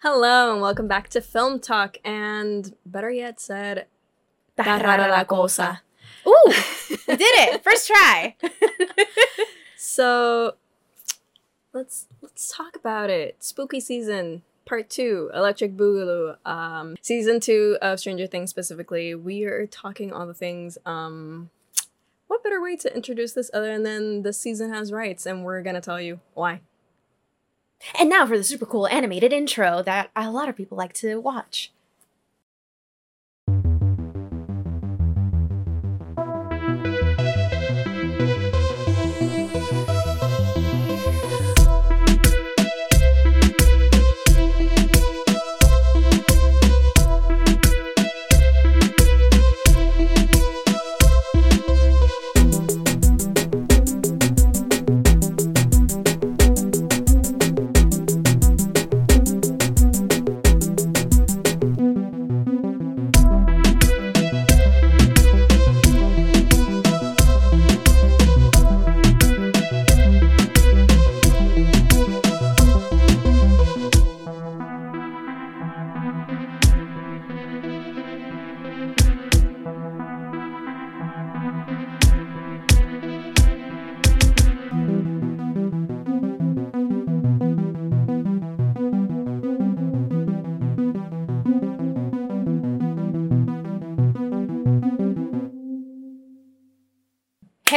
Hello and welcome back to Film Talk, and better yet said, Tarara la cosa. Ooh, we did it! First try. so let's let's talk about it. Spooky season part two, Electric Boogaloo, um, season two of Stranger Things specifically. We are talking all the things. Um, what better way to introduce this other than the season has rights, and we're gonna tell you why. And now for the super cool animated intro that a lot of people like to watch.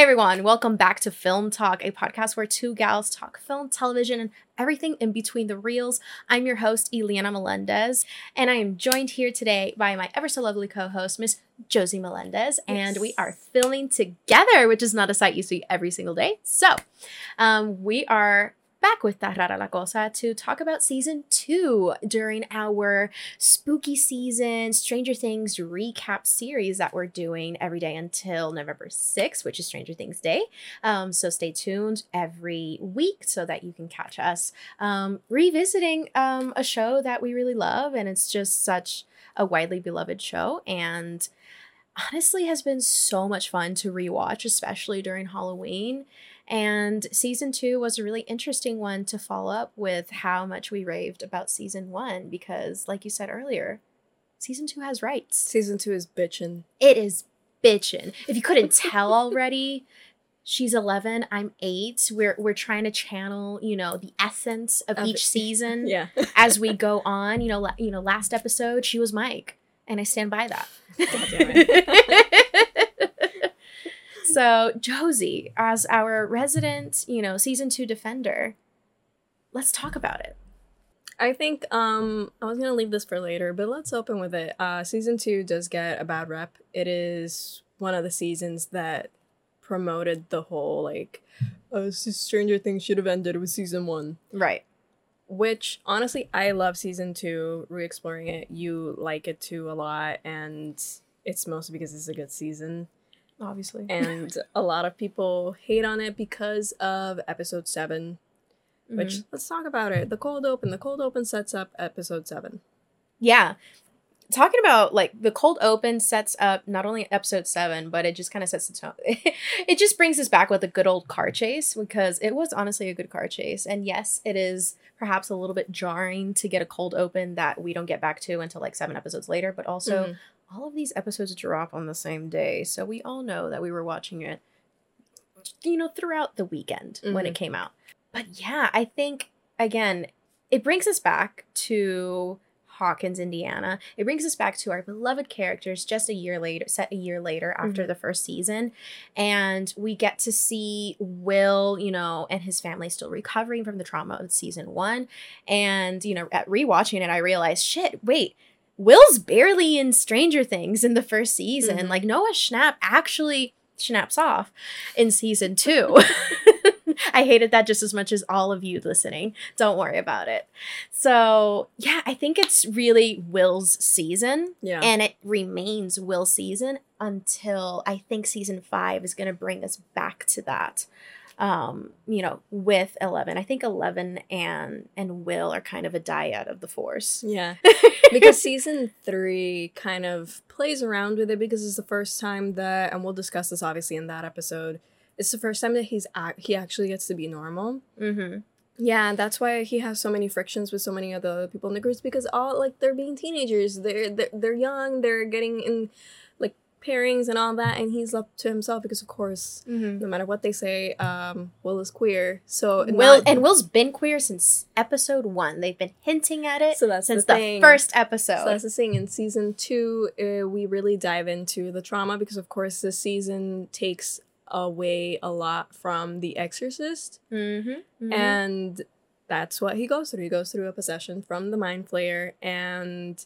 Hey everyone, welcome back to Film Talk, a podcast where two gals talk film, television, and everything in between the reels. I'm your host, Eliana Melendez, and I am joined here today by my ever so lovely co host, Miss Josie Melendez, and we are filming together, which is not a sight you see every single day. So, um, we are back with Tarara la Cosa to talk about season two during our spooky season Stranger Things recap series that we're doing every day until November 6th, which is Stranger Things Day. Um, so stay tuned every week so that you can catch us um, revisiting um, a show that we really love. And it's just such a widely beloved show. And honestly has been so much fun to rewatch, especially during Halloween. And season two was a really interesting one to follow up with how much we raved about season one because, like you said earlier, season two has rights. Season two is bitchin'. It is bitchin'. If you couldn't tell already, she's 11 i'm 8 we're we're trying to channel you know the essence of, Of each season Yeah. as we go on you know la- you know last episode she was mike and i stand by that so josie as our resident you know season 2 defender let's talk about it I think um I was gonna leave this for later, but let's open with it. Uh season two does get a bad rep. It is one of the seasons that promoted the whole like uh Stranger Things should have ended with season one. right Which honestly I love season two, re exploring it. You like it too a lot and it's mostly because it's a good season. Obviously And a lot of people hate on it because of episode seven. Which Mhm. let's talk about it. The cold open. The cold open sets up episode seven. Yeah. Talking about like the cold open sets up not only episode seven, but it just kind of sets the tone. it just brings us back with a good old car chase because it was honestly a good car chase. And yes, it is perhaps a little bit jarring to get a cold open that we don't get back to until like seven episodes later. But also, Mhm. All of these episodes drop on the same day. So we all know that we were watching it, you know, throughout the weekend when it came out. But yeah, I think, again, it brings us back to Hawkins, Indiana. It brings us back to our beloved characters just a year later, set a year later after Mhm. the first season. And we get to see Will, you know, and his family still recovering from the trauma of season one. And, you know, at rewatching it, I realized, shit, wait, Will's barely in Stranger Things in the first season. Mhm. Like Noah Schnapp actually snaps off in season two. I hated that just as much as all of you listening. Don't worry about it. So, yeah, I think it's really Will's season Yeah. and it remains Will's season until I think season five is going to bring us back to that. Um, you know, with Eleven, I think Eleven and and Will are kind of a dyad of the Force. yeah. because season three kind of plays around with it because it's the first time that, and we'll discuss this obviously in that episode. It's the first time that he's ac- he actually gets to be normal. mm-hmm. Yeah, that's why he has so many frictions with so many other people in the groups because all like they're being teenagers. They're they're, they're young. They're getting in pairings and all that, and he's left to himself because of course, Mm-hmm. no matter what they say, um, Will is queer. So Will not- and Will's been queer since episode one. They've been hinting at it So that's since the the, first episode. So that's the thing. In season two, uh, we really dive into the trauma because, of course, this season takes away a lot from The Exorcist, mm-hmm. and that's what he goes through. He goes through a possession from the Mind Flayer, and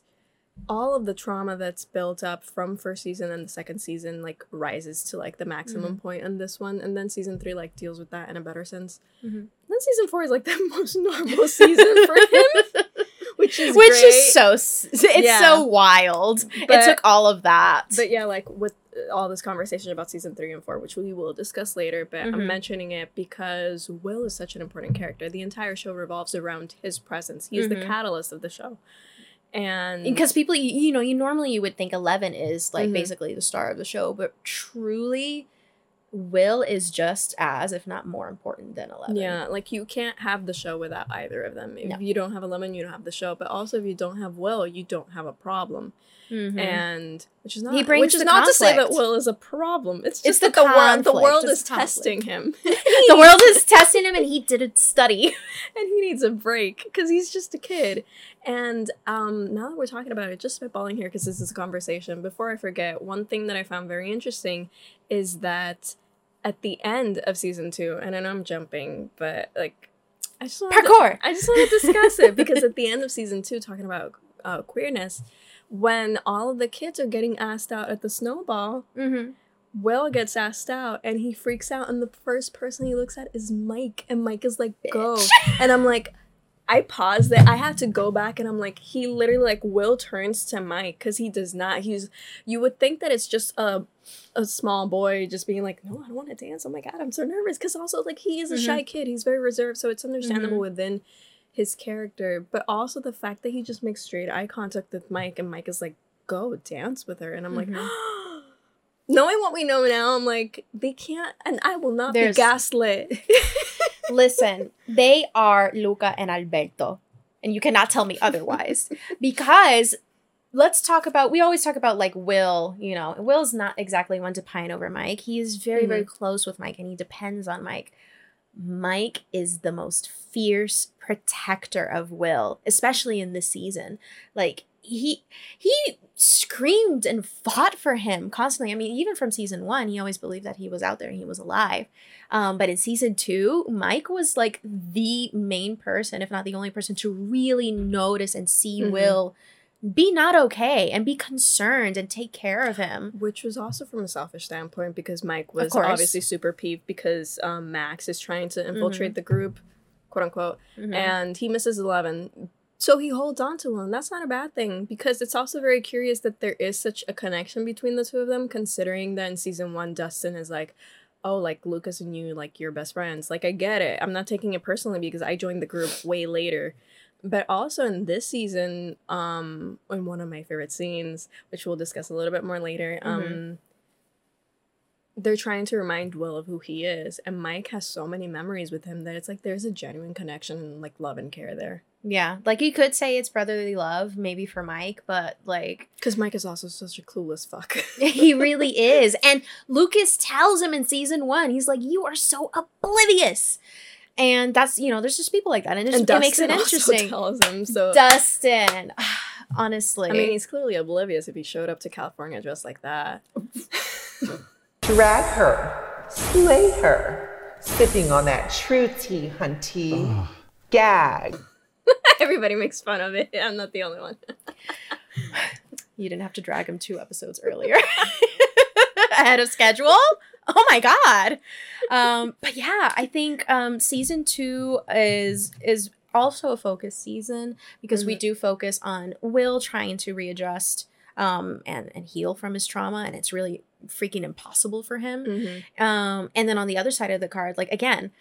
all of the trauma that's built up from first season and the second season like rises to like the maximum point in this one, and then season three like deals with that in a better sense. Mhm. Then season four is like the most normal season for him, which is which great. is so it's Yeah. so wild. But- it took all of that. But yeah, like with uh, all this conversation about season three and four, which we will discuss later, but Mhm. I'm mentioning it because Will is such an important character. The entire show revolves around his presence. He is the Mhm. catalyst of the show. And because people you, know you normally you would think 11 is like Mhm. basically the star of the show but truly will is just as if not more important than 11 yeah, like you can't have the show without either of them. If No. you don't have Eleven, you don't have the show. But also, if you don't have Will, you don't have a problem. Mhm. And which is not He brings which is the not to say that. Will is a problem. It's It's just the that the world the world it's is conflict. testing him. the world is testing him and he didn't study and he needs a break because he's just a kid. And um, now that we're talking about it, just spitballing here because this is a conversation. Before I forget, one thing that I found very interesting is that at the end of season two, and I know I'm jumping, but like, I just wanted to- parkour I just want to discuss it because at the end of season two, talking about uh, queerness, when all of the kids are getting asked out at the snowball, mm-hmm. Will gets asked out and he freaks out, and the first person he looks at is Mike, and Mike is like, "Go," and I'm like, I paused it. I had to go back, and I'm like, he literally like Will turns to Mike because he does not. He's you would think that it's just a a small boy just being like, no, I don't want to dance. Oh my god, I'm so nervous because also like he is a shy kid. He's very reserved, so it's understandable within his character, but also the fact that he just makes straight eye contact with Mike, and Mike is like, go dance with her, and I'm like. Mhm. Knowing what we know now, I'm like, they can't, and I will not There's- be gaslit. listen they are luca and alberto and you cannot tell me otherwise because let's talk about we always talk about like will you know will's not exactly one to pine over mike he is very very close with mike and he depends on mike mike is the most fierce protector of will especially in this season. Like he he screamed and fought for him constantly. I mean even from season one he always believed that he was out there and he was alive. Um, but in season two, Mike was like the main person, if not the only person, to really notice and see Mhm. Will be not okay and be concerned and take care of him. Which was also from a selfish standpoint because Mike was obviously super peeved because um, Max is trying to infiltrate Mm-hmm. the group, quote unquote, Mhm. and he misses 11. So he holds on to him. That's not a bad thing because it's also very curious that there is such a connection between the two of them, considering that in season one, Dustin is like, oh, like Lucas and you, like you're best friends. Like I get it. I'm not taking it personally because I joined the group way later. But also in this season, um, in one of my favorite scenes, which we'll discuss a little bit more later, um, Mhm. they're trying to remind Will of who he is, and Mike has so many memories with him that it's like there's a genuine connection and like love and care there. yeah, like you could say it's brotherly love, maybe for Mike, but like Because Mike is also such a clueless fuck. he really is. And Lucas tells him in season one, he's like, You are so oblivious. And that's, you know, there's just people like that. And, it, and it makes it Dustin also interesting. tells him so. Dustin, honestly. I mean, he's clearly oblivious if he showed up to California dressed like that. Drag her, slay her, sipping on that true tea, hunty. Gag. Everybody makes fun of it. I'm not the only one. You didn't have to drag him two episodes earlier ahead of schedule. Oh my god. Um, but yeah, I think um, season two is is also a focus season because we Mhm. do focus on Will trying to readjust um, and and heal from his trauma, and it's really freaking impossible for him. Mm-hmm. Um, and then on the other side of the card, like again,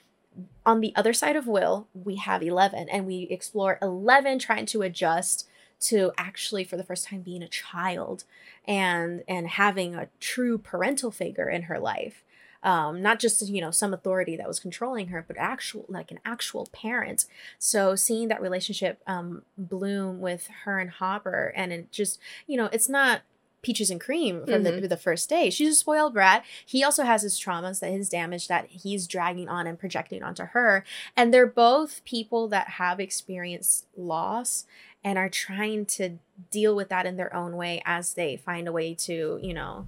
on the other side of Will, we have 11, and we explore 11 trying to adjust to actually, for the first time, being a child and and having a true parental figure in her life. um, not just you know some authority that was controlling her, but actual like an actual parent. So seeing that relationship um, bloom with her and Hopper, and it just you know it's not peaches and cream from Mhm. the the first day. She's a spoiled brat. He also has his traumas, that his damage that he's dragging on and projecting onto her. And they're both people that have experienced loss and are trying to deal with that in their own way as they find a way to, you know,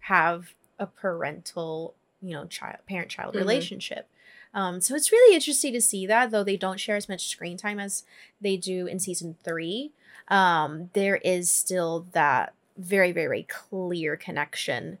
have a parental, you know, child parent child Mhm. relationship. Um, so it's really interesting to see that, though they don't share as much screen time as they do in season three. Um, there is still that very, very clear connection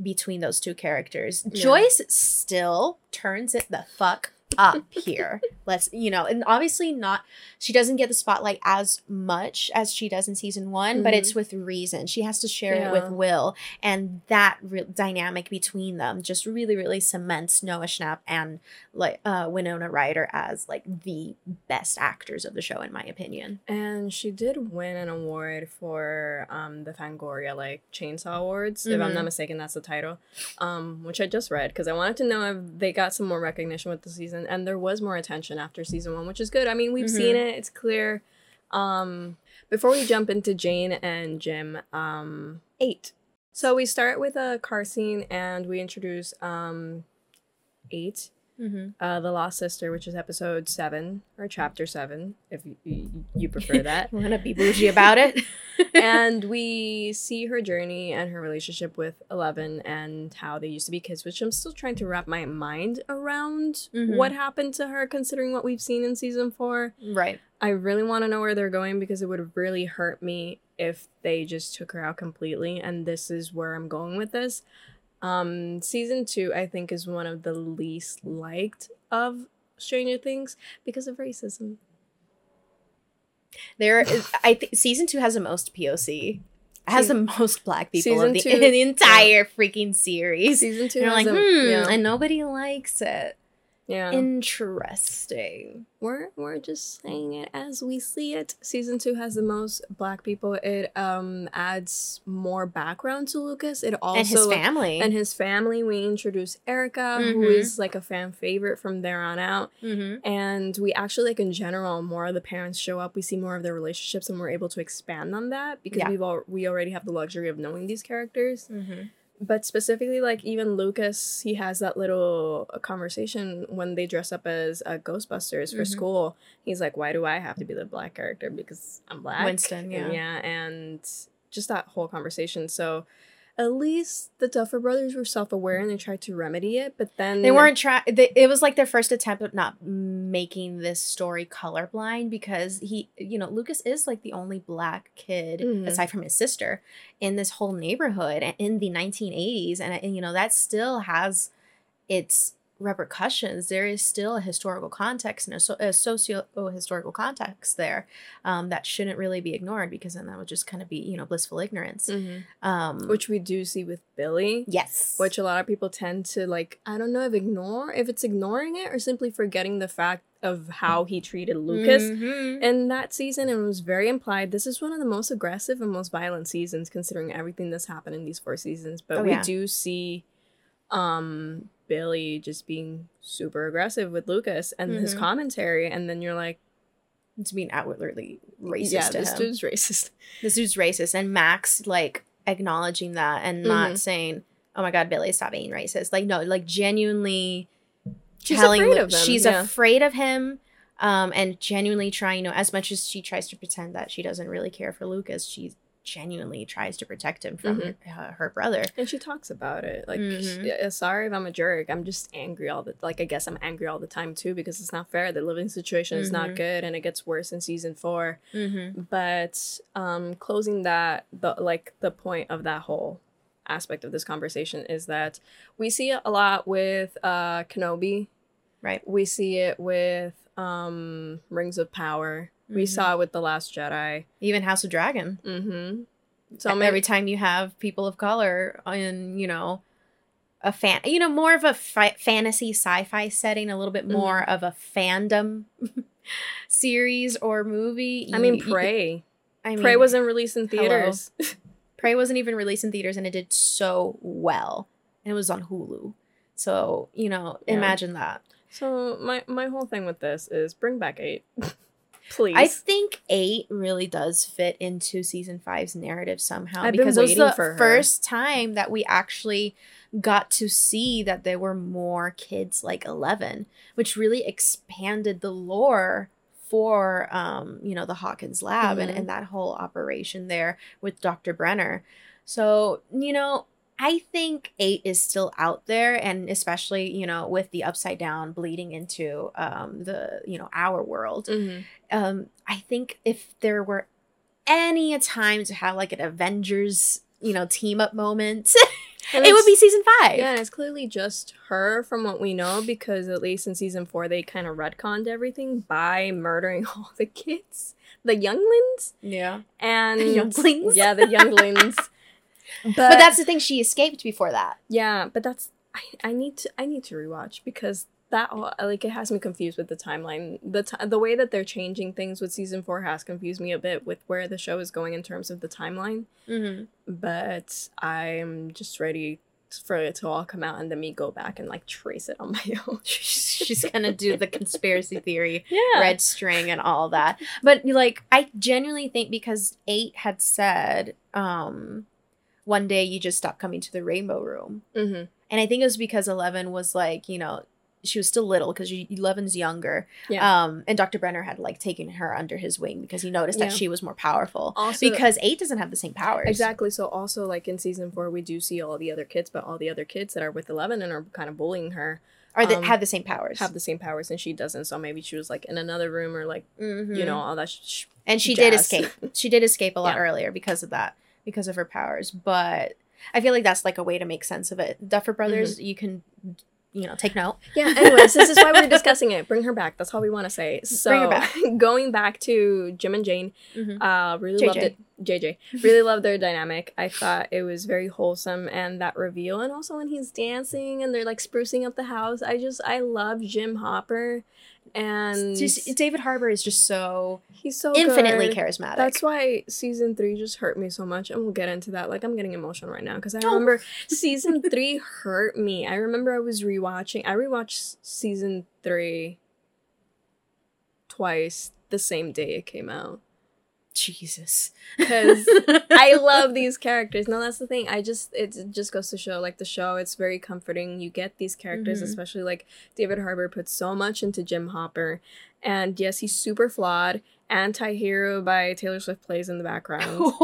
between those two characters. Yeah. Joyce still turns it the fuck up here. Let's, you know, and obviously not, she doesn't get the spotlight as much as she does in season one, but Mhm. it's with reason. She has to share it with Will, and that re- dynamic between them just really, really cements Noah Schnapp and like uh, Winona Ryder as like the best actors of the show, in my opinion. And she did win an award for um, the Fangoria like Chainsaw Awards, if I'm not mistaken. That's the title, um, which I just read because I wanted to know if they got some more recognition with the season, and there was more attention after season one, which is good. I mean, we've seen it; it's clear. Um, before we jump into Jane and Jim, um, eight. So we start with a car scene, and we introduce um, eight Mm-hmm. uh, the Lost Sister, which is episode seven or chapter seven, if you, you, you prefer that. We're gonna be bougie about it. and we see her journey and her relationship with Eleven and how they used to be kids, which I'm still trying to wrap my mind around Mhm. what happened to her, considering what we've seen in season four. right. I really want to know where they're going because it would really hurt me if they just took her out completely. And this is where I'm going with this. Um, season two, I think, is one of the least liked of Stranger Things because of racism. There is, I think season two has the most POC. It has Season- the most black people Season the, two- in the entire freaking series. Season two, And like, a- hmm, yeah, and nobody likes it. Yeah. Interesting. we're we're just saying it as we see it. Season two has the most black people. It um adds more background to Lucas. It also and his family. and his family. We introduce Erica, who Mhm. is like a fan favorite from there on out. mm-hmm. And we actually like in general, more of the parents show up. We see more of their relationships, and we're able to expand on that because Yeah. we've all we already have the luxury of knowing these characters. Mm-hmm. But specifically, like even Lucas, he has that little uh, conversation when they dress up as uh, Ghostbusters for Mhm. school. He's like, "Why do I have to be the black character? Because I'm black." Winston, And yeah. yeah, and just that whole conversation. So at least the Duffer Brothers were self-aware and they tried to remedy it. But then They weren't trying. It was like their first attempt at not making this story colorblind because he, you know, Lucas is like the only black kid Mhm. aside from his sister in this whole neighborhood in the 1980s, and, and you know that still has its repercussions. There is still a historical context and a, so, a socio historical context there um, that shouldn't really be ignored because then that would just kind of be you know blissful ignorance. Mhm. Um, which we do see with Billy. yes, which a lot of people tend to like i don't know if ignore if it's ignoring it or simply forgetting the fact of how he treated lucas Mhm. in that season and it was very implied this is one of the most aggressive and most violent seasons considering everything that's happened in these four seasons but Oh, we yeah. do see um billy just being super aggressive with lucas and his Mhm. commentary and then you're like it's being outwardly racist. yeah this him. dude's racist this dude's racist and max like acknowledging that and not Mhm. saying oh my god billy stop being racist like no like genuinely She's telling afraid Lu- of him, she's yeah. afraid of him um and genuinely trying you know as much as she tries to pretend that she doesn't really care for lucas she genuinely tries to protect him from Mhm. her, her brother And she talks about it. Like, Mhm. uh, sorry if I'm a jerk. I'm just angry all the like. I guess I'm angry all the time too because it's not fair. The living situation is Mhm. not good, and it gets worse in season four. mm-hmm. But um, closing that, the like the point of that whole aspect of this conversation is that we see it a lot with uh Kenobi. Right. We see it with um Rings of Power. We Mhm. saw with the Last Jedi. even house of dragon Mm-hmm. So maybe every time you have people of color in, you know, a fan, you know, more of a fi- fantasy sci-fi setting, a little bit Mm-hmm. more of a fandom series or movie. I mean, you- you- Prey. I mean, Prey wasn't released in theaters. Prey wasn't even released in theaters, and it did so well, and it was on Hulu. So, you know, Yeah. imagine that. So my my whole thing with this is bring back eight, please. I think eight really does fit into season five's narrative somehow I've because it was the first time that we actually got to see that there were more kids like Eleven, which really expanded the lore for um, you know, the Hawkins lab and, Mhm. and that whole operation there with Dr. Brenner. So, you know, I think eight is still out there, and especially, you know, with the upside down bleeding into um the, you know, our world Mhm. um i think if there were any time to have like an avengers you know team up moment it would be season five Yeah, and it's clearly just her from what we know because at least in season four they kind of retconned everything by murdering all the kids, the younglings, yeah and younglings? Yeah, the younglings. But, but, that's the thing she escaped before that yeah, but that's I, I need to I need to rewatch because that all like it has me confused with the timeline. The ti the way that they're changing things with season four has confused me a bit with where the show is going in terms of the timeline. mm-hmm. But I'm just ready for it to all come out and then me go back and like trace it on my own. she's gonna do the conspiracy theory Yeah. red string and all that but like i genuinely think because eight had said um one day you just stop coming to the rainbow room Mm-hmm. and I think it was because Eleven was like, you know, she was still little because Eleven's younger. Yeah. Um, and Dr. Brenner had like taken her under his wing because he noticed that she was more powerful. Also, because eight doesn't have the same powers. exactly. So also like in season four, we do see all the other kids, but all the other kids that are with Eleven and are kind of bullying her Or that Um, have the same powers. have the same powers, and she doesn't. So maybe she was like in another room or like Mhm. you know all that. Sh- and she did escape. She did escape a lot Yeah. earlier because of that, because of her powers. But I feel like that's like a way to make sense of it. Duffer Brothers, Mm-hmm. you can, you know, take note. Yeah. Anyways, this is why we're discussing it. Bring her back. That's all we want to say. So Bring her back. going back to Jim and Jane, Mhm. uh, really JJ. loved it. JJ really loved their dynamic. I thought it was very wholesome, and that reveal, and also when he's dancing and they're like sprucing up the house. I just I love Jim Hopper, and Just David Harbour is just so he's so infinitely good. charismatic. That's why season three just hurt me so much, and we'll get into that. Like I'm getting emotional right now because I remember season three hurt me. I remember I was rewatching. I rewatched season three twice the same day it came out Jesus. because I love these characters. No, that's the thing. I just it just goes to show like the show. It's very comforting. You get these characters, Mhm. especially like David Harbour puts so much into Jim Hopper, and yes, he's super flawed. Anti-hero by Taylor Swift plays in the background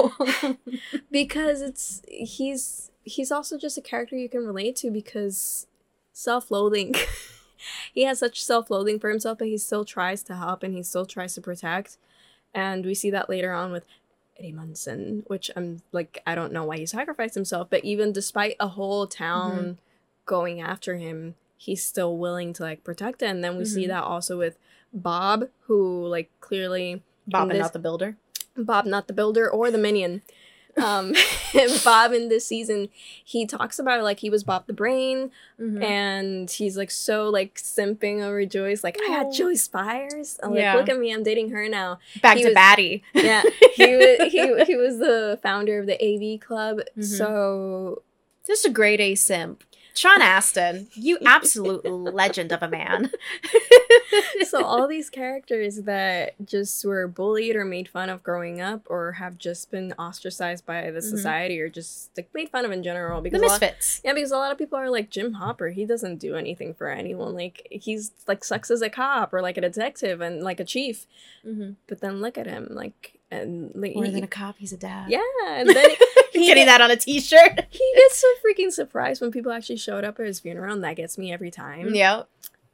because it's he's he's also just a character you can relate to because self-loathing. he has such self-loathing for himself, but he still tries to help and he still tries to protect. And we see that later on with Eddie Munson, which I'm like, I don't know why he sacrificed himself, but even despite a whole town going after him, he's still willing to like protect it. And then we see Mhm. that also with Bob, who like clearly Bob and this- not the builder. Bob, not the builder or the minion. Um, Bob in this season, he talks about it like he was Bob the Brain, Mhm. and he's like so like simping over Joyce. Like I had Aw. Joyce Byers. I'm Yeah. like, look at me, I'm dating her now. Back he to was- Batty. Yeah, he was he, he was the founder of the AV Club. Mhm. So Just a great A simp. Sean Astin, you absolute legend of a man. so all these characters that just were bullied or made fun of growing up or have just been ostracized by the Mhm. society or just like made fun of in general the because lot- misfits. yeah because a lot of people are like jim hopper he doesn't do anything for anyone like he's like sucks as a cop or like a detective and like a chief Mm-hmm. but then look at him like and like More he- than a cop, he's a dad. yeah and then he, Getting that on a t-shirt. he gets so freaking surprised when people actually showed up at his funeral and that gets me every time Yeah.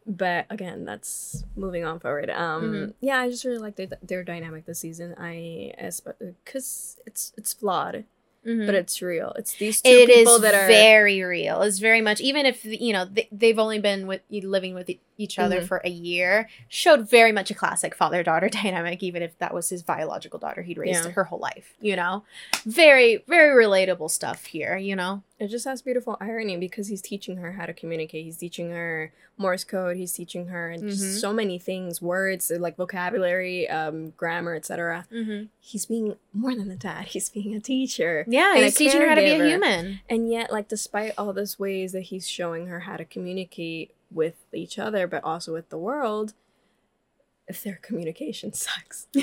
but again that's moving on forward um Mhm. yeah i just really like their, their dynamic this season i because it's it's flawed but it's real it's these two Mm-hmm. It is people that are very real. It's very much even if you know they, they've only been with living with each other Mhm. for a year, showed very much a classic father daughter dynamic. Even if that was his biological daughter he'd raised Yeah. her whole life, you know, very very relatable stuff here. You know, it just has beautiful irony because he's teaching her how to communicate. He's teaching her Morse code. He's teaching her Mhm. just so many things, words like vocabulary, um, grammar, etc. Mm-hmm. He's being more than a dad. He's being a teacher. Yeah, and he's teaching her how to be a human. And yet, like, despite all those ways that he's showing her how to communicate with each other, but also with the world, if their communication sucks.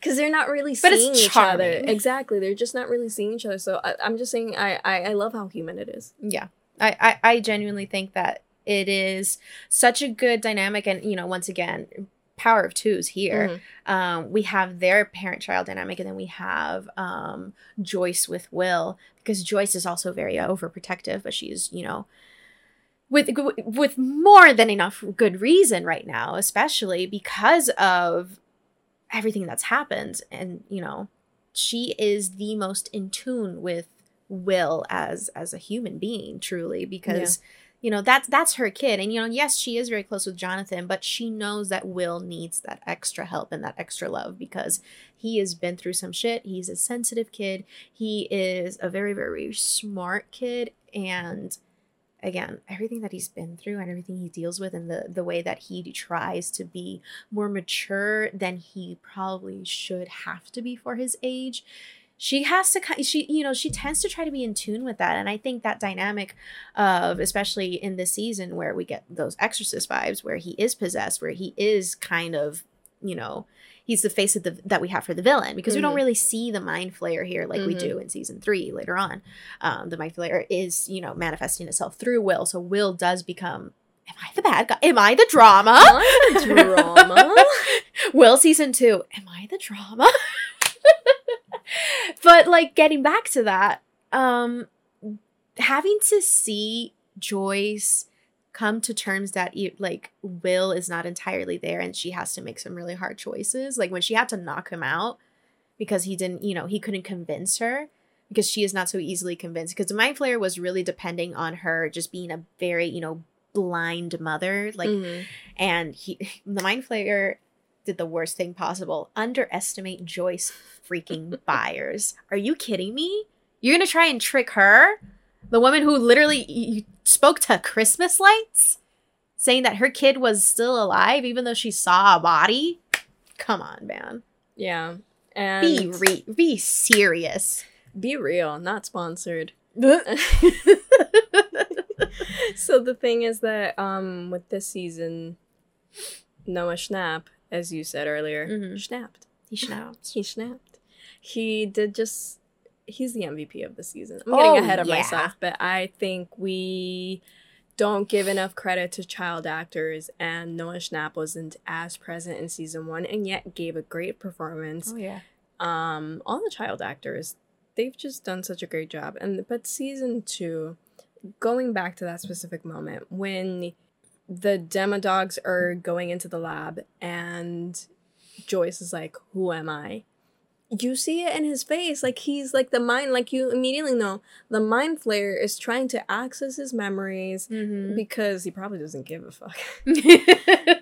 Because they're not really But it's seeing each other. Exactly. They're just not really seeing each other. So I, I'm just saying, I, I, I love how human it is. yeah I, I i genuinely think that it is such a good dynamic and you know once again power of twos here Mhm. um we have their parent child dynamic and then we have um joyce with will because joyce is also very overprotective but she's you know with with more than enough good reason right now especially because of everything that's happened. And you know she is the most in tune with will as as a human being truly because you know that's that's her kid. And you know yes she is very close with jonathan but she knows that will needs that extra help and that extra love because he has been through some shit. He's a sensitive kid. He is a very very smart kid. And again everything that he's been through and everything he deals with and the the way that he tries to be more mature than he probably should have to be for his age she has to she you know she tends to try to be in tune with that. And i think that dynamic of especially in this season where we get those exorcist vibes where he is possessed where he is kind of you know he's the face of the that we have for the villain because we don't Mhm. really see the mind flayer here like we Mhm. do in season three later on um the mind flayer is you know manifesting itself through will so will does become am i the bad guy am i the drama I'm the drama. Will season two. Am I the drama? but like getting back to that, um having to see Joyce come to terms that like Will is not entirely there and she has to make some really hard choices. Like when she had to knock him out because he didn't, you know, he couldn't convince her because she is not so easily convinced because the mind flayer was really depending on her just being a very, you know, blind mother. Like Mhm. and he the mind flayer did the worst thing possible underestimate joyce freaking byers are you kidding me you're gonna try and trick her the woman who literally spoke to christmas lights saying that her kid was still alive even though she saw a body come on man yeah. And be re- be serious be real, not sponsored. so the thing is that um with this season, Noah Schnapp, as you said earlier, Mhm. snapped. he snapped He snapped. He did just. He's the MVP of the season. I'm getting Oh, ahead of yeah. myself, but I think we don't give enough credit to child actors, and Noah Schnapp wasn't as present in season one, and yet gave a great performance. Oh yeah Um, all the child actors, they've just done such a great job. And but season two, going back to that specific moment when the demodogs are going into the lab and Joyce is like, "Who am I?" You see it in his face, like he's like the mind, like you immediately know the mind flayer is trying to access his memories mm-hmm. because he probably doesn't give a fuck.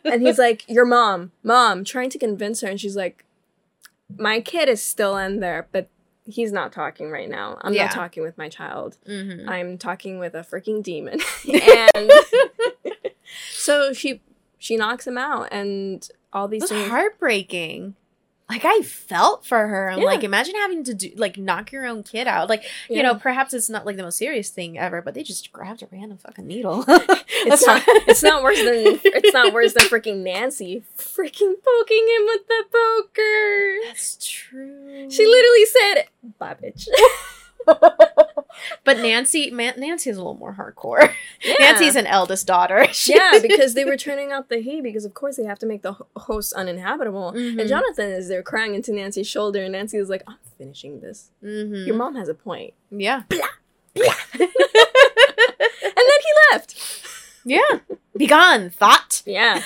and he's like, "Your mom, mom," trying to convince her, and she's like, "My kid is still in there, but he's not talking right now. I'm Yeah. not talking with my child. mm-hmm. I'm talking with a freaking demon." and so she she knocks him out, and all it these was things. heartbreaking. Like I felt for her. I'm Yeah. like, imagine having to do like knock your own kid out. Like, you know, perhaps it's not like the most serious thing ever, but they just grabbed a random fucking needle. It's not. It's not worse than. It's not worse than freaking Nancy freaking poking him with the poker. That's true. She literally said, "Bye, bitch." But Nancy, man, Nancy is a little more hardcore. Yeah. Nancy's an eldest daughter. Yeah, because they were turning out the heat because of course they have to make the ho- host uninhabitable. Mhm. And Jonathan is there crying into Nancy's shoulder, and Nancy is like, "I'm finishing this." Mhm. Your mom has a point, yeah, and then he left. yeah. Be gone, thought. Yeah.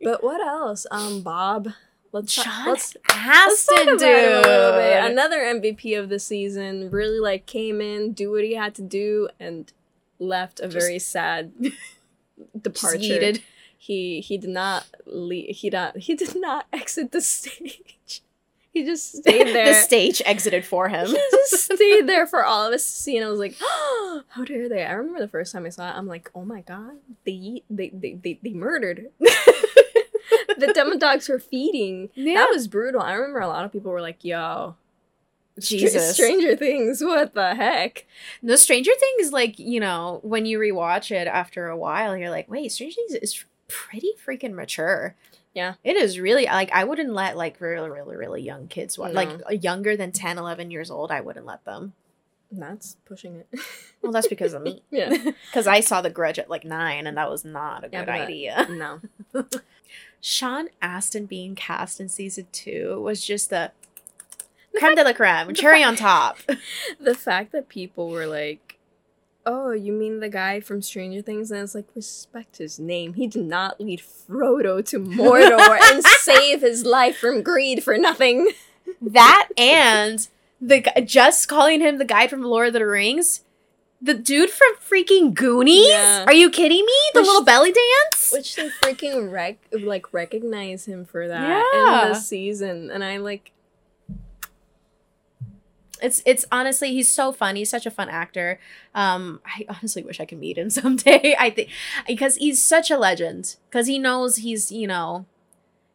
but what else? Um, Bob. Let's John let's Astin, about him a little bit. dude. Another MVP of the season. Really like came in, do what he had to do, and left a very sad Just departure. He he did not leave. He not he did not exit the stage. He just stayed there. the stage exited for him. he just stayed there for all of us to see, and I was like, oh, "How dare they?" I remember the first time I saw it. I'm like, "Oh my god, they they they they, they murdered." The demo dogs were feeding. Yeah. That was brutal. I remember a lot of people were like, "Yo, Jesus. Stranger Things, what the heck?" No, Stranger Things, like, you know, when you rewatch it after a while, you're like, wait, Stranger Things is pretty freaking mature. Yeah. It is really, like, I wouldn't let, like, really, really, really young kids watch. No. Like, uh, younger than 10, 11 years old, I wouldn't let them. That's pushing it. Well, that's because of me. yeah. Because I saw The Grudge at, like, nine, and that was not a Yeah, good idea. No. Sean Astin being cast in season two was just the creme de la creme, cherry on top. the fact that people were like, "Oh, you mean the guy from Stranger Things?" and it's like, respect his name. He did not lead Frodo to Mordor and save his life from greed for nothing. That and the just calling him the guy from Lord of the Rings, the dude from freaking Goonies. Yeah. Are you kidding me? The Which- little belly dance. Which they freaking rec- like recognize him for that Yeah. in the season, and I like. It's it's honestly he's so fun. He's such a fun actor. Um, I honestly wish I could meet him someday. I think because he's such a legend. Because he knows he's you know,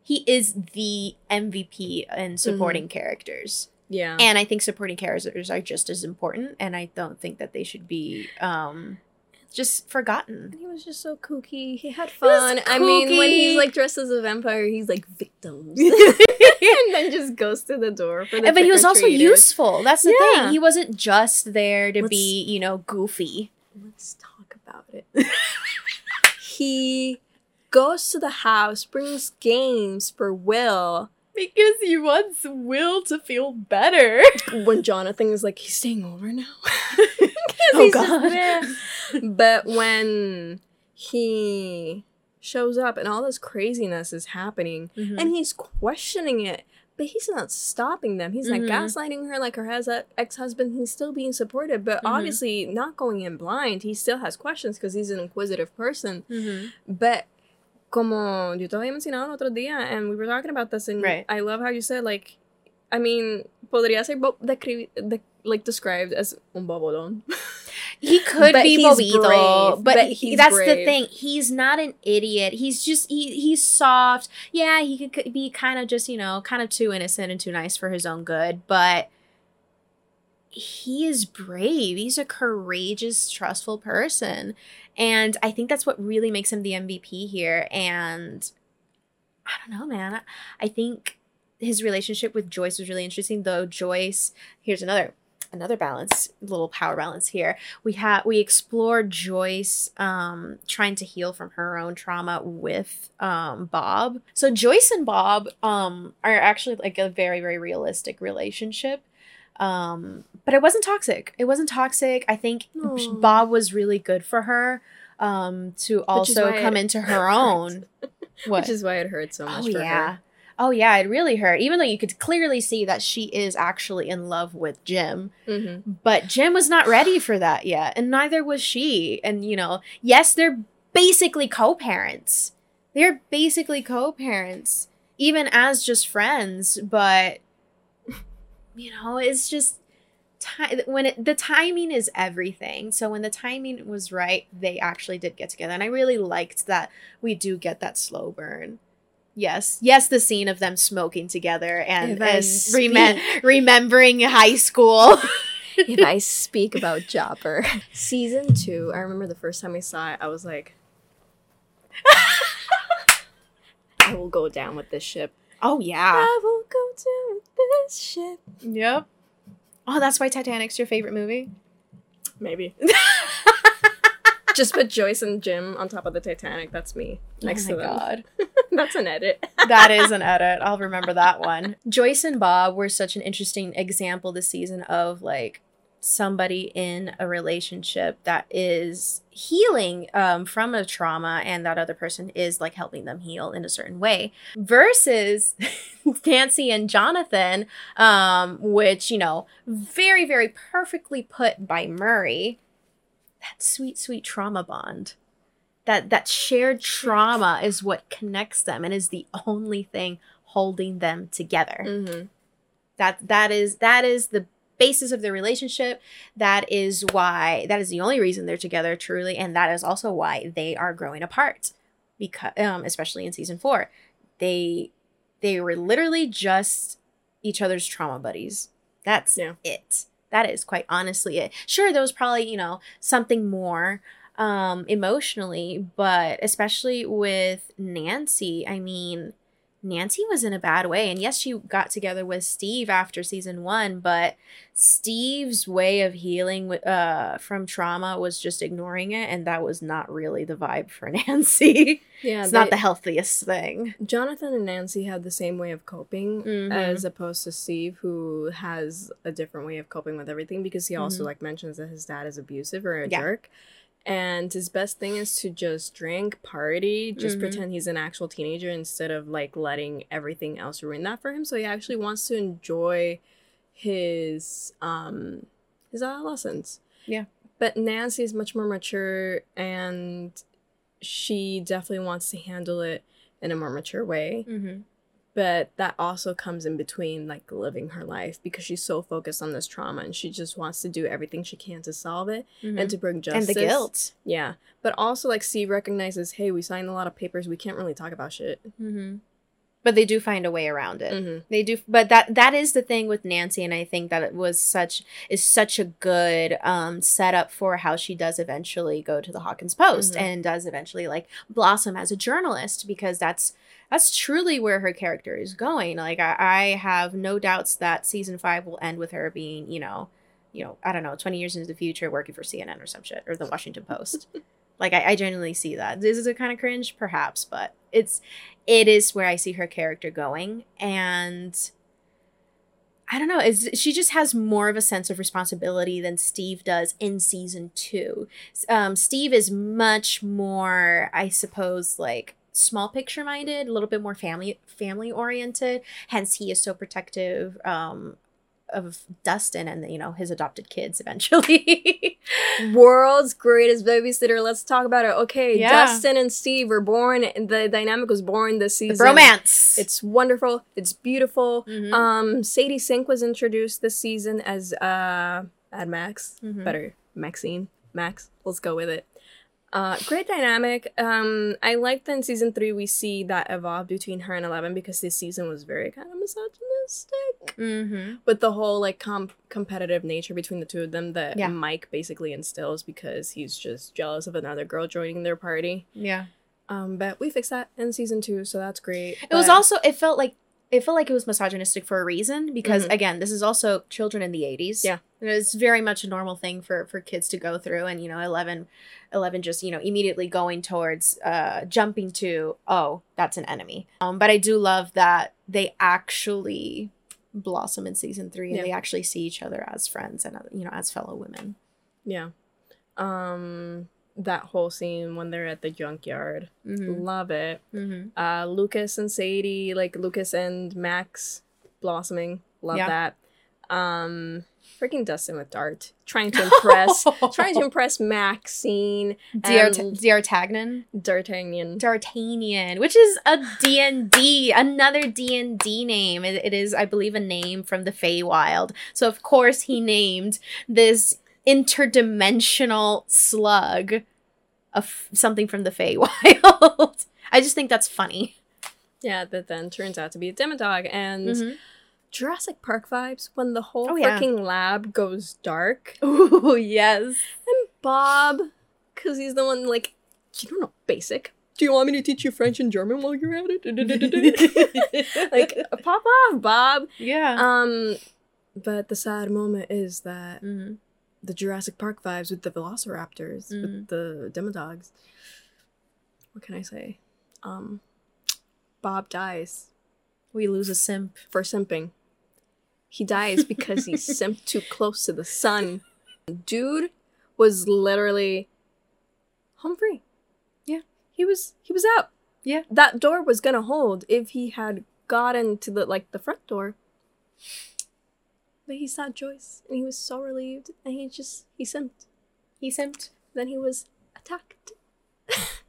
he is the MVP in supporting characters. Yeah. and i think supporting characters are just as important and i don't think that they should be um just forgotten And he was just so kooky. He had fun. I mean, when he's like dressed as a vampire, he's like victims, and then just goes to the door for the. but he was also useful that's the Yeah. thing he wasn't just there to Let's- be you know goofy Let's talk about it. he goes to the house, brings games for Will. Because he wants will to feel better When Jonathan is like, he's staying over now. Oh, he's God. But when he shows up and all this craziness is happening, Mm-hmm. and he's questioning it. But he's not stopping them. He's not Mhm. gaslighting her like her ex husband. He's still being supportive, but Mhm. obviously not going in blind. He still has questions because he's an inquisitive person. Mhm. But como yo te había mencionado el otro día, and we were talking about this, and Right. I love how you said like, I mean, podría ser descri- de- like described as un bobolón. He could But be Bobito, brave. but, But he- that's the thing. He's not an idiot. He's just he he's soft. Yeah, he could be kind of just you know kind of too innocent and too nice for his own good, but he is brave. He's a courageous, trustful person, and I think that's what really makes him the MVP here. And I don't know, man. I, think his relationship with Joyce was really interesting. Though Joyce, here's another another balance, little power balance here. We have we explored Joyce um trying to heal from her own trauma with um Bob. So Joyce and Bob um are actually like a very very realistic relationship. Um but it wasn't toxic. It wasn't toxic. I think Aw. Bob was really good for her um to also come it into her own what Which is why it hurt so much oh for yeah her. oh yeah it really hurt even though you could clearly see that she is actually in love with jim Mm-hmm. but jim was not ready for that yet and neither was she and you know yes they're basically co-parents they're basically co-parents even as just friends but you know it's just ti- when it, the timing is everything. So when the timing was right they actually did get together. And i really liked that we do get that slow burn. Yes. Yes the scene of them smoking together and, If I and speak- remem- remembering high school. If I speak about Jopper, season two, I remember the first time I saw it, I was like, I will go down with this ship. Oh yeah I will go down with this ship. yep oh that's why titanic's your favorite movie Maybe. Just put Joyce and Jim on top of the Titanic. That's me next oh to them. god That's an edit. that is an edit. I'll remember that one. Joyce and Bob were such an interesting example this season of like somebody in a relationship that is healing um, from a trauma and that other person is like helping them heal in a certain way versus Nancy and Jonathan um, which you know very very perfectly put by Murray that sweet sweet trauma bond that that shared trauma is what connects them and is the only thing holding them together. Mm-hmm. That that is that is the basis of their relationship. That is why that is the only reason they're together truly, and that is also why they are growing apart. Because um, especially in season four, they they were literally just each other's trauma buddies. That's Yeah. it. That is quite honestly it. Sure, there was probably, you know, something more um emotionally, but especially with Nancy, I mean, Nancy was in a bad way. And yes, she got together with Steve after season 1, but Steve's way of healing uh from trauma was just ignoring it and that was not really the vibe for Nancy. Yeah, it's not the healthiest thing. Jonathan and Nancy had the same way of coping Mhm. as opposed to Steve, who has a different way of coping with everything because he also Mhm. like mentions that his dad is abusive or a Yeah. jerk. And his best thing is to just drink, party, just Mhm. pretend he's an actual teenager instead of like letting everything else ruin that for him. So he actually wants to enjoy his um his adolescence. Yeah. But Nancy is much more mature and she definitely wants to handle it in a more mature way Mm-hmm. But that also comes in between like living her life because she's so focused on this trauma and she just wants to do everything she can to solve it and to bring justice Mm-hmm. and the guilt. yeah but also like steve recognizes hey we signed a lot of papers we can't really talk about shit Mm-hmm. But they do find a way around it. Mhm. They do, but that that is the thing with Nancy, and I think that it was such is such a good um setup for how she does eventually go to the Hawkins Post Mhm. and does eventually like blossom as a journalist because that's that's truly where her character is going. Like I, I have no doubts that season five will end with her being, you know, you know, I don't know, twenty years into the future, working for CNN or some shit or the Washington Post. like I, I genuinely see that. This is a kind of cringe, perhaps, but it's it is where I see her character going, and I don't know. Is she just has more of a sense of responsibility than Steve does in season two? Um, Steve is much more, I suppose, like small picture minded, a little bit more family family oriented. Hence, he is so protective um, of Dustin and you know his adopted kids eventually. world's greatest babysitter let's talk about it okay Yeah. dustin and steve were born the dynamic was born this the season bromance. it's wonderful it's beautiful Mhm. um sadie sink was introduced this season as uh Mad Max, Mhm. better Maxine, Max. Let's go with it. Uh, great dynamic. Um, I like that in season three we see that evolve between her and Eleven because this season was very kind of misogynistic Mm-hmm. with the whole like com- competitive nature between the two of them that Yeah. Mike basically instills because he's just jealous of another girl joining their party. Yeah. Um, but we fixed that in season two, so that's great. It was also it felt like it felt like it was misogynistic for a reason because Mhm. again, this is also children in the 80s. Yeah. And it's very much a normal thing for for kids to go through and you know 11 11 just, you know, immediately going towards uh jumping to oh, that's an enemy. Um but I do love that they actually blossom in season 3 and Yeah. they actually see each other as friends and uh, you know, as fellow women. yeah. Um, that whole scene when they're at the junkyard, Mhm. love it. Mhm. uh lucas and sadie like lucas and max blossoming love Yeah. that um freaking dustin with dart trying to impress trying to impress maxine D'Art- and D'Artagnan. d'artagnan D'Artagnan, which is a D&D, another D&D name. It, it is, I believe, a name from the Feywild. So, of course, he named this interdimensional slug of something from the Feywild. I just think that's funny. yeah that then turns out to be a demodog and Mhm. jurassic park vibes when the whole Oh, yeah. freaking lab goes dark Ooh, yes. And Bob because he's the one like you don't know basic do you want me to teach you french and german while you're at it like pop off bob yeah. Um, but the sad moment is that Mhm. The Jurassic Park vibes with the Velociraptors, Mhm. with the Demodogs. What can I say? Um, Bob dies We lose a simp. for simping. He dies because he simped too close to the sun. Dude was literally home free. Yeah. he was he was out. Yeah. that door was gonna hold if he had gotten to the like the front door. But he saw Joyce and he was so relieved and he just he simped. He simped. Then he was attacked.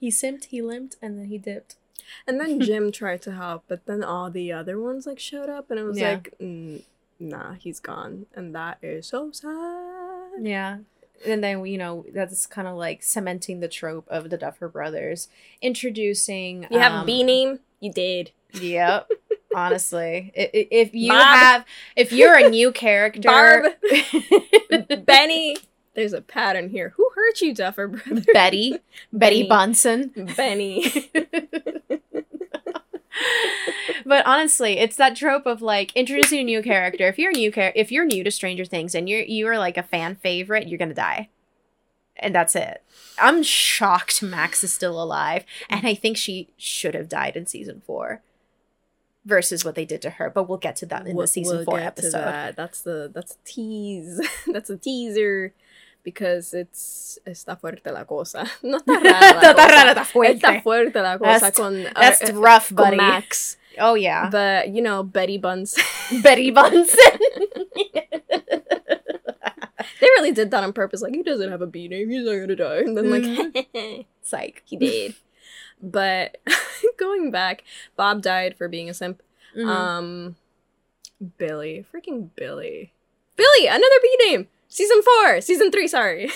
He simped, he limped, and then he dipped. And then Jim tried to help, but then all the other ones like showed up, and it was Yeah. like, mm, nah, he's gone, and that is so sad. Yeah. And then you know that's kind of like cementing the trope of the Duffer Brothers, introducing. You have um, a B name, you did. Yep. Honestly, if you Bob. have, if you're a new character, Barb. Benny. There's a pattern here. Who hurt you, Duffer brother? Betty, Betty Benny. Bunsen. Benny. but honestly, it's that trope of like introducing a new character. If you're a new char- if you're new to Stranger Things and you're you are like a fan favorite, you're gonna die, and that's it. I'm shocked Max is still alive, and I think she should have died in season four, versus what they did to her. But we'll get to that in We'll- the season we'll four get to episode. that. That's the that's a tease. that's a teaser because it's está fuerte la cosa. No está rara la Está cosa. rara, está fuerte. Está fuerte la cosa That's- con That's uh, rough, con buddy. Max. Oh yeah, But you know Betty Buns. Betty Bunsen. they really did that on purpose. Like he doesn't have a B name. He's not gonna die. And then like Psych. he did. But going back, Bob died for being a simp. Mhm. Um, Billy, freaking Billy, Billy, another B name. Season four, season three. Sorry.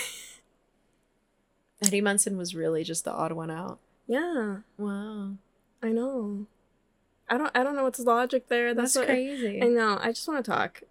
Eddie Munson was really just the odd one out. Yeah, Wow, I know. I don't. I don't know what's logic there. that's, That's, crazy. I know. I just want to talk.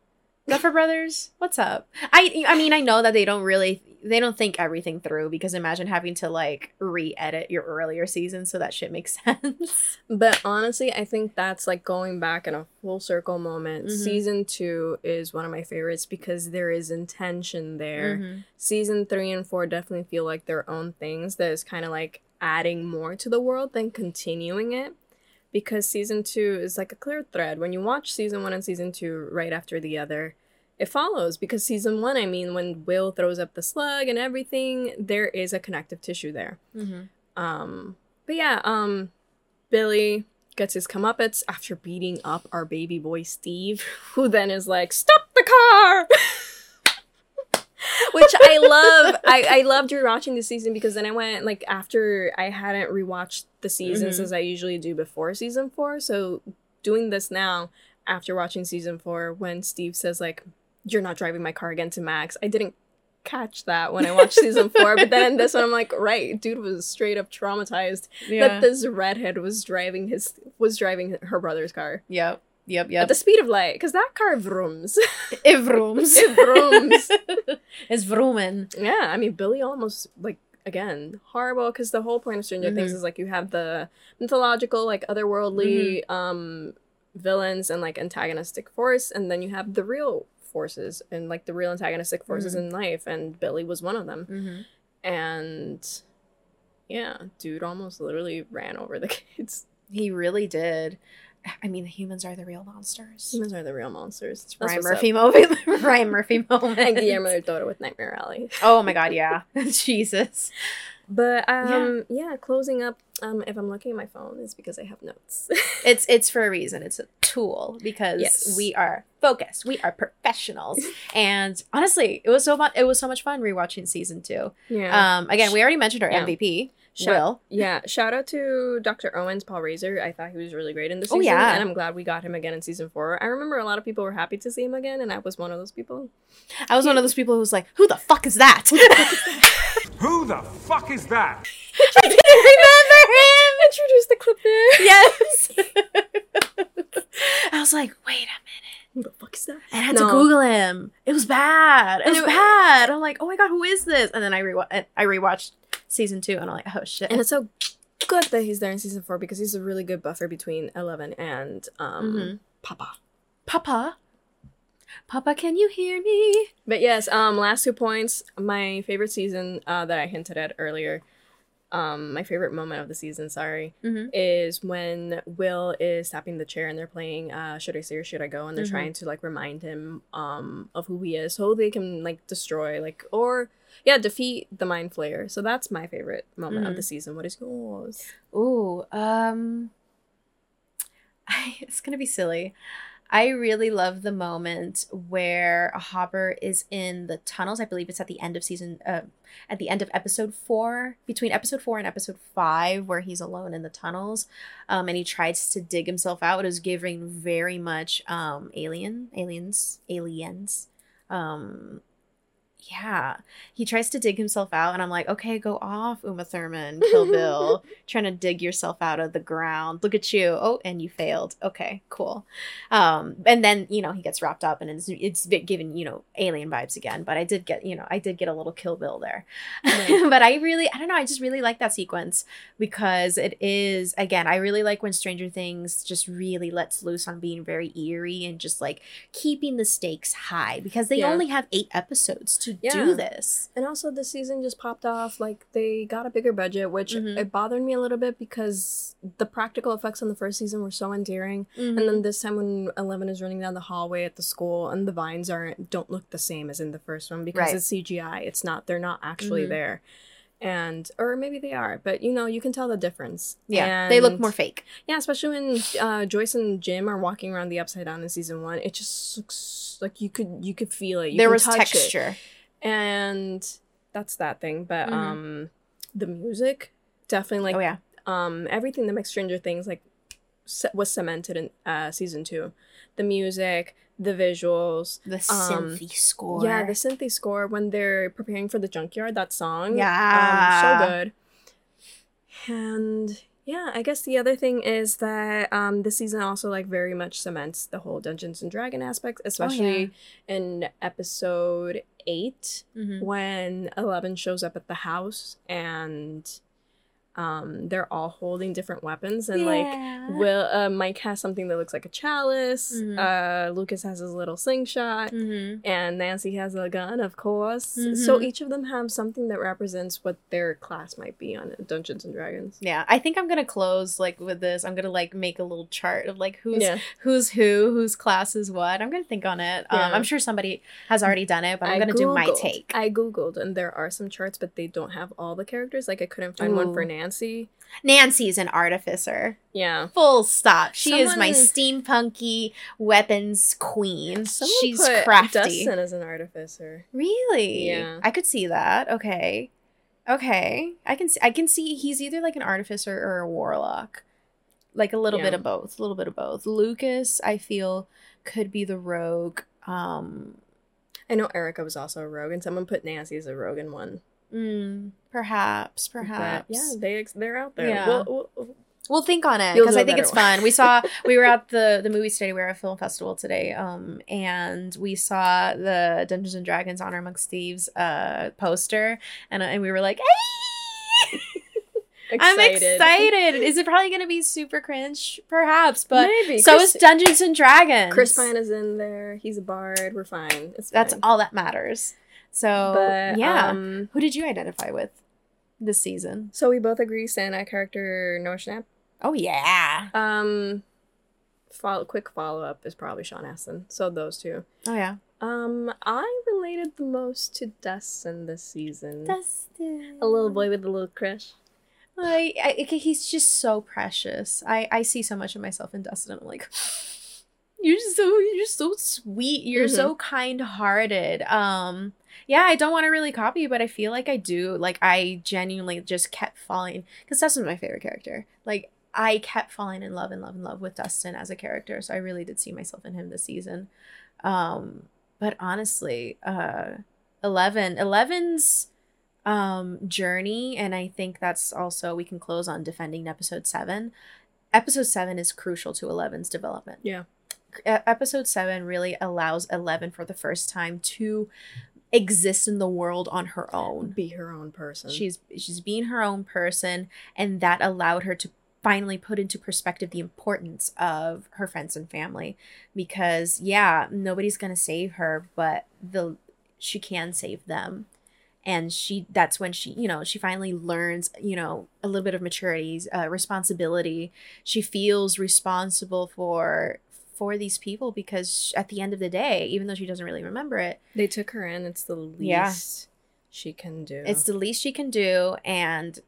Duffer Brothers, what's up? I I mean I know that they don't really they don't think everything through because imagine having to like re-edit your earlier seasons so that shit makes sense. But honestly, I think that's like going back in a full circle moment. Mhm. Season two is one of my favorites because there is intention there. Mhm. season three and four definitely feel like their own things that is kind of like adding more to the world than continuing it because season two is like a clear thread when you watch season one and season two right after the other it follows because season one i mean when will throws up the slug and everything there is a connective tissue there Mhm. um but yeah um billy gets his comeuppance after beating up our baby boy steve who then is like stop the car which I love. I, I loved rewatching the season because then I went like after I hadn't rewatched the seasons Mhm. as I usually do before season four. So doing this now after watching season four, when Steve says like, "You're not driving my car again to Max," I didn't catch that when I watched season four. But then in this one, I'm like, right, dude was straight up traumatized Yeah. that this redhead was driving his was driving her brother's car Yep. Yep. at Yep. the speed of light because that car vrooms. It vrooms. It vrooms. it's vrooming. Yeah, I mean Billy almost like again horrible because the whole point of Stranger Things Mhm. is like you have the mythological like otherworldly um villains and like antagonistic force, and then you have the real forces and like the real antagonistic forces in life, and Billy was one of them. Mm-hmm. And yeah, dude almost literally ran over the kids. He really did. I mean, the humans are the real monsters. Humans are the real monsters. It's Ryan Murphy moment. Ryan Murphy moment. And Guillermo del Toro with Nightmare Alley. Oh my god, yeah. Jesus. But um yeah. closing up, um if I'm looking at my phone it's because I have notes. It's it's for a reason. It's a tool because Yes. we are focused. We are professionals. and honestly, it was so fun. It was so much fun rewatching season two. yeah. Um, again, we already mentioned our Yeah. MVP, Shout- Will. Yeah, shout out to Dr. Owens, Paul Reiser. I thought he was really great in the Oh, season. yeah. And I'm glad we got him again in season four. I remember a lot of people were happy to see him again, and I was one of those people. I was one of those people who was like, "Who the fuck is that?" Who the fuck is that? I didn't remember him. Introduce the clip there. Yes. I was like, "Wait a minute." Who the fuck is that? And I had No. to Google him. It was bad. It And was it- bad. I'm like, oh my god, who is this? And then I rewa- I rewatched season two, and I'm like, oh shit. And it's so good that he's there in season four because he's a really good buffer between Eleven and um Mhm. Papa. Papa, Papa, can you hear me? But yes, um, last two points. My favorite season uh, that I hinted at earlier, um, my favorite moment of the season, sorry, Mhm. is when Will is tapping the chair and they're playing uh, Should I Stay or Should I Go? And they're Mhm. trying to like remind him um, of who he is so they can like destroy, like, or yeah, defeat the Mind Flayer. So that's my favorite moment of the season. What is yours? Ooh, um, I, it's gonna be silly. I really love the moment where Hopper is in the tunnels. I believe it's at the end of season, uh, at the end of episode four, between episode four and episode five, where he's alone in the tunnels, um, and he tries to dig himself out. It is giving very much um, alien, aliens, aliens, um, yeah, he tries to dig himself out, and I'm like, okay, go off, Uma Thurman, Kill Bill, trying to dig yourself out of the ground. Look at you. Oh, and you failed. Okay, cool. Um, and then you know he gets wrapped up, and it's it's given you know alien vibes again. But I did get you know I did get a little Kill Bill there, but I really I don't know I just really like that sequence because it is again I really like when Stranger Things just really lets loose on being very eerie and just like keeping the stakes high because they Yeah. only have eight episodes to Yeah. do this. And also, the season just popped off. Like they got a bigger budget, which Mhm. it bothered me a little bit because the practical effects on the first season were so endearing. Mm-hmm. And then this time, when Eleven is running down the hallway at the school, and the vines aren't don't look the same as in the first one because Right. it's CGI. It's not. They're not actually Mhm. there. And or maybe they are, but you know you can tell the difference. Yeah, they look more fake. Yeah, especially when uh, Joyce and Jim are walking around the upside down in season one. It just looks like you could you could feel it. You there was touch it texture. And that's that thing but Mhm. um the music definitely like oh yeah, um everything that makes stranger things like was cemented in uh season two the music the visuals the um, synthy score. yeah the synthy score when they're preparing for the junkyard that song Yeah. um, so good and yeah i guess the other thing is that um this season also like very much cements the whole dungeons and dragon aspect especially in episode 8 Mhm. when Eleven shows up at the house and um they're all holding different weapons and like Will uh, Mike has something that looks like a chalice. Mhm. Uh, Lucas has his little slingshot, Mhm. and Nancy has a gun, of course. So Mhm. each of them have something that represents what their class might be on Dungeons and Dragons. Yeah, I think I'm gonna close like with this. I'm gonna like make a little chart of like who's Yeah. who's who, whose class is what. I'm gonna think on it. Um, Yeah. I'm sure somebody has already done it, but I'm I gonna do my take. I googled, and there are some charts, but they don't have all the characters. Like I couldn't find one for Ooh. Nancy. Nancy's an artificer. Yeah. Full stop. She is my Someone- steampunky weapons queen. Someone She's put crafty. Dustin as an artificer. Really? Yeah. I could see that. Okay. Okay. I can see I can see he's either like an artificer or a warlock. Like a little bit of both. A little bit of both. Lucas, I feel, could be the rogue. Um I know Erica was also a rogue, and someone put Nancy as a rogue in one. mm, perhaps, perhaps. yeah, they ex- they're out there. Yeah. We'll, we'll, we'll- think on it because I think it's fun. We saw we were at the the movie today. We were at a film festival today, um, and we saw the Dungeons and Dragons Honor Amongst Thieves uh poster, and and we were like, hey. I'm excited. Is it probably going to be super cringe? Perhaps, but Maybe. so Chris, is Dungeons and Dragons. Chris Pine is in there. He's a bard. We're fine. It's That's fine. all that matters. So But yeah, Um, who did you identify with this season? so we both agree Santa character Noah Schnapp. Oh yeah, Um, follow quick follow up is probably Sean Astin. So those two. oh yeah. Um, I related the most to Dustin this season. Dustin, a little boy with a little crush. I, I, he's just so precious. I, I see so much of myself in Dustin. and I'm like, you're so you're so sweet. You're so kind hearted. Um, yeah, I don't want to really copy you, but I feel like I do. Like I genuinely just kept falling because Dustin's my favorite character. Like I kept falling in love and love and love with Dustin as a character. So I really did see myself in him this season. Um, but honestly, uh, Eleven, Eleven's um journey and i think that's also we can close on defending episode 7 episode 7 is crucial to 11's development Yeah. Episode 7 really allows 11 for the first time to exist in the world on her own. Be her own person. she's she's being her own person and that allowed her to finally put into perspective the importance of her friends and family. Because yeah nobody's gonna save her but the she can save them. And she that's when she you know she finally learns you know a little bit of maturity uh, responsibility. She feels responsible for for these people because at the end of the day even though she doesn't really remember it they took her in. It's the least Yeah. she can do. it's the least she can do and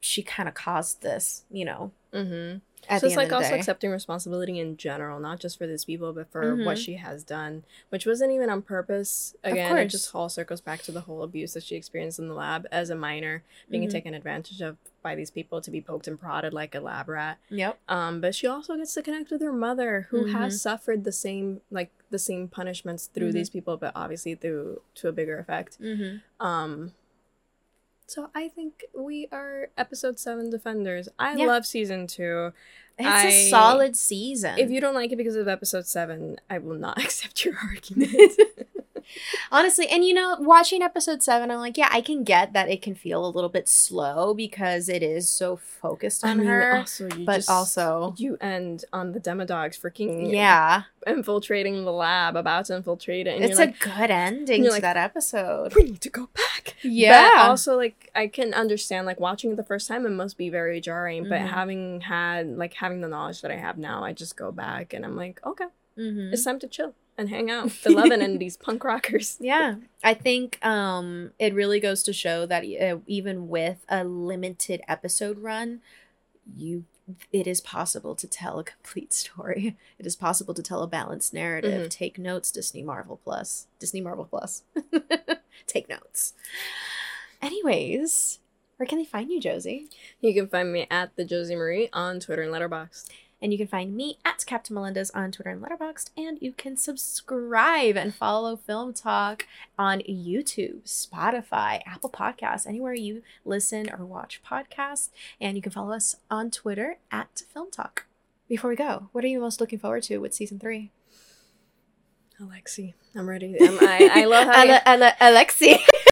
she kind of caused this you know mm-hmm. At so it's like also day. accepting responsibility in general, not just for these people, but for what Mhm. she has done, which wasn't even on purpose. Again, it just all circles back to the whole abuse that she experienced in the lab as a minor, being Mhm. taken advantage of by these people to be poked and prodded like a lab rat. Yep. Um, but she also gets to connect with her mother, who Mhm. has suffered the same like the same punishments through Mhm. these people, but obviously through to a bigger effect. Mm-hmm. Um, so I think we are episode seven defenders. I Yeah. love season two. It's I- a solid season. If you don't like it because of episode seven, I will not accept your argument. Honestly, and you know, watching episode seven, I'm like, yeah, I can get that it can feel a little bit slow because it is so focused on her. also, you but just- also- you end on the demodogs freaking yeah, infiltrating the lab, about to infiltrate it, it's a like, good ending to like, that episode. we need to go back. Yeah. But also, like, I can understand, like, watching it the first time, it must be very jarring. But Mhm. having had, like, having the knowledge that I have now, I just go back and I'm like, okay, Mhm. it's time to chill and hang out with Eleven and these punk rockers. Yeah, I think um, it really goes to show that uh, even with a limited episode run, you it is possible to tell a complete story. It is possible to tell a balanced narrative. Mhm. Take notes, Disney Marvel Plus. Disney Marvel Plus. Take notes. Anyways, where can they find you, Josie? You can find me at the Josie Marie on Twitter and Letterboxd. And you can find me at Captain Melendez on Twitter and Letterboxd. And you can subscribe and follow Film Talk on YouTube, Spotify, Apple Podcasts, anywhere you listen or watch podcasts. And you can follow us on Twitter at Film Talk. Before we go, what are you most looking forward to with season three? Alexi, I'm ready. I'm, I, I love having, Ale- Ale- Alexi.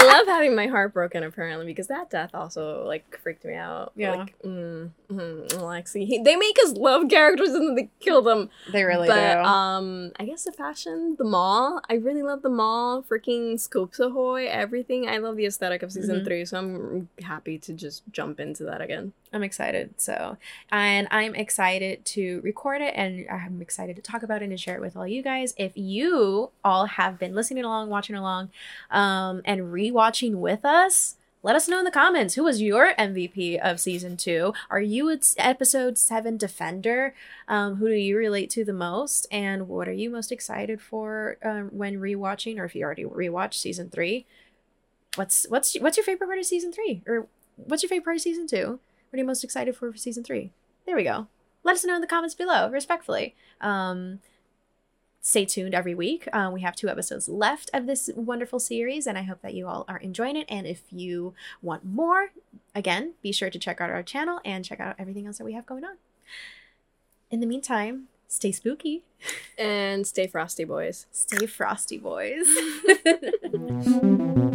I love having my heart broken apparently because that death also like freaked me out. Yeah. like, mm, mm, Alexi. He, they make us love characters and then they kill them. they really but do. um, I guess the fashion, the mall. I really love the mall. Freaking Scoops Ahoy, everything. I love the aesthetic of season Mhm. three, so I'm happy to just jump into that again. I'm excited. So, and I'm excited to record it and I'm excited to talk about it and share it with all you guys. If you all have been listening along, watching along, um, and rewatching with us, let us know in the comments who was your MVP of season two. Are you a s- episode seven defender? Um, who do you relate to the most? And what are you most excited for um, when rewatching, or if you already rewatched season three? What's what's what's your favorite part of season three, or what's your favorite part of season two? What are you most excited for for season three? There we go. Let us know in the comments below, respectfully. Um, stay tuned every week. Um, we have two episodes left of this wonderful series, and I hope that you all are enjoying it. And if you want more, again, be sure to check out our channel and check out everything else that we have going on. In the meantime, stay spooky, And stay frosty, boys. stay frosty, boys.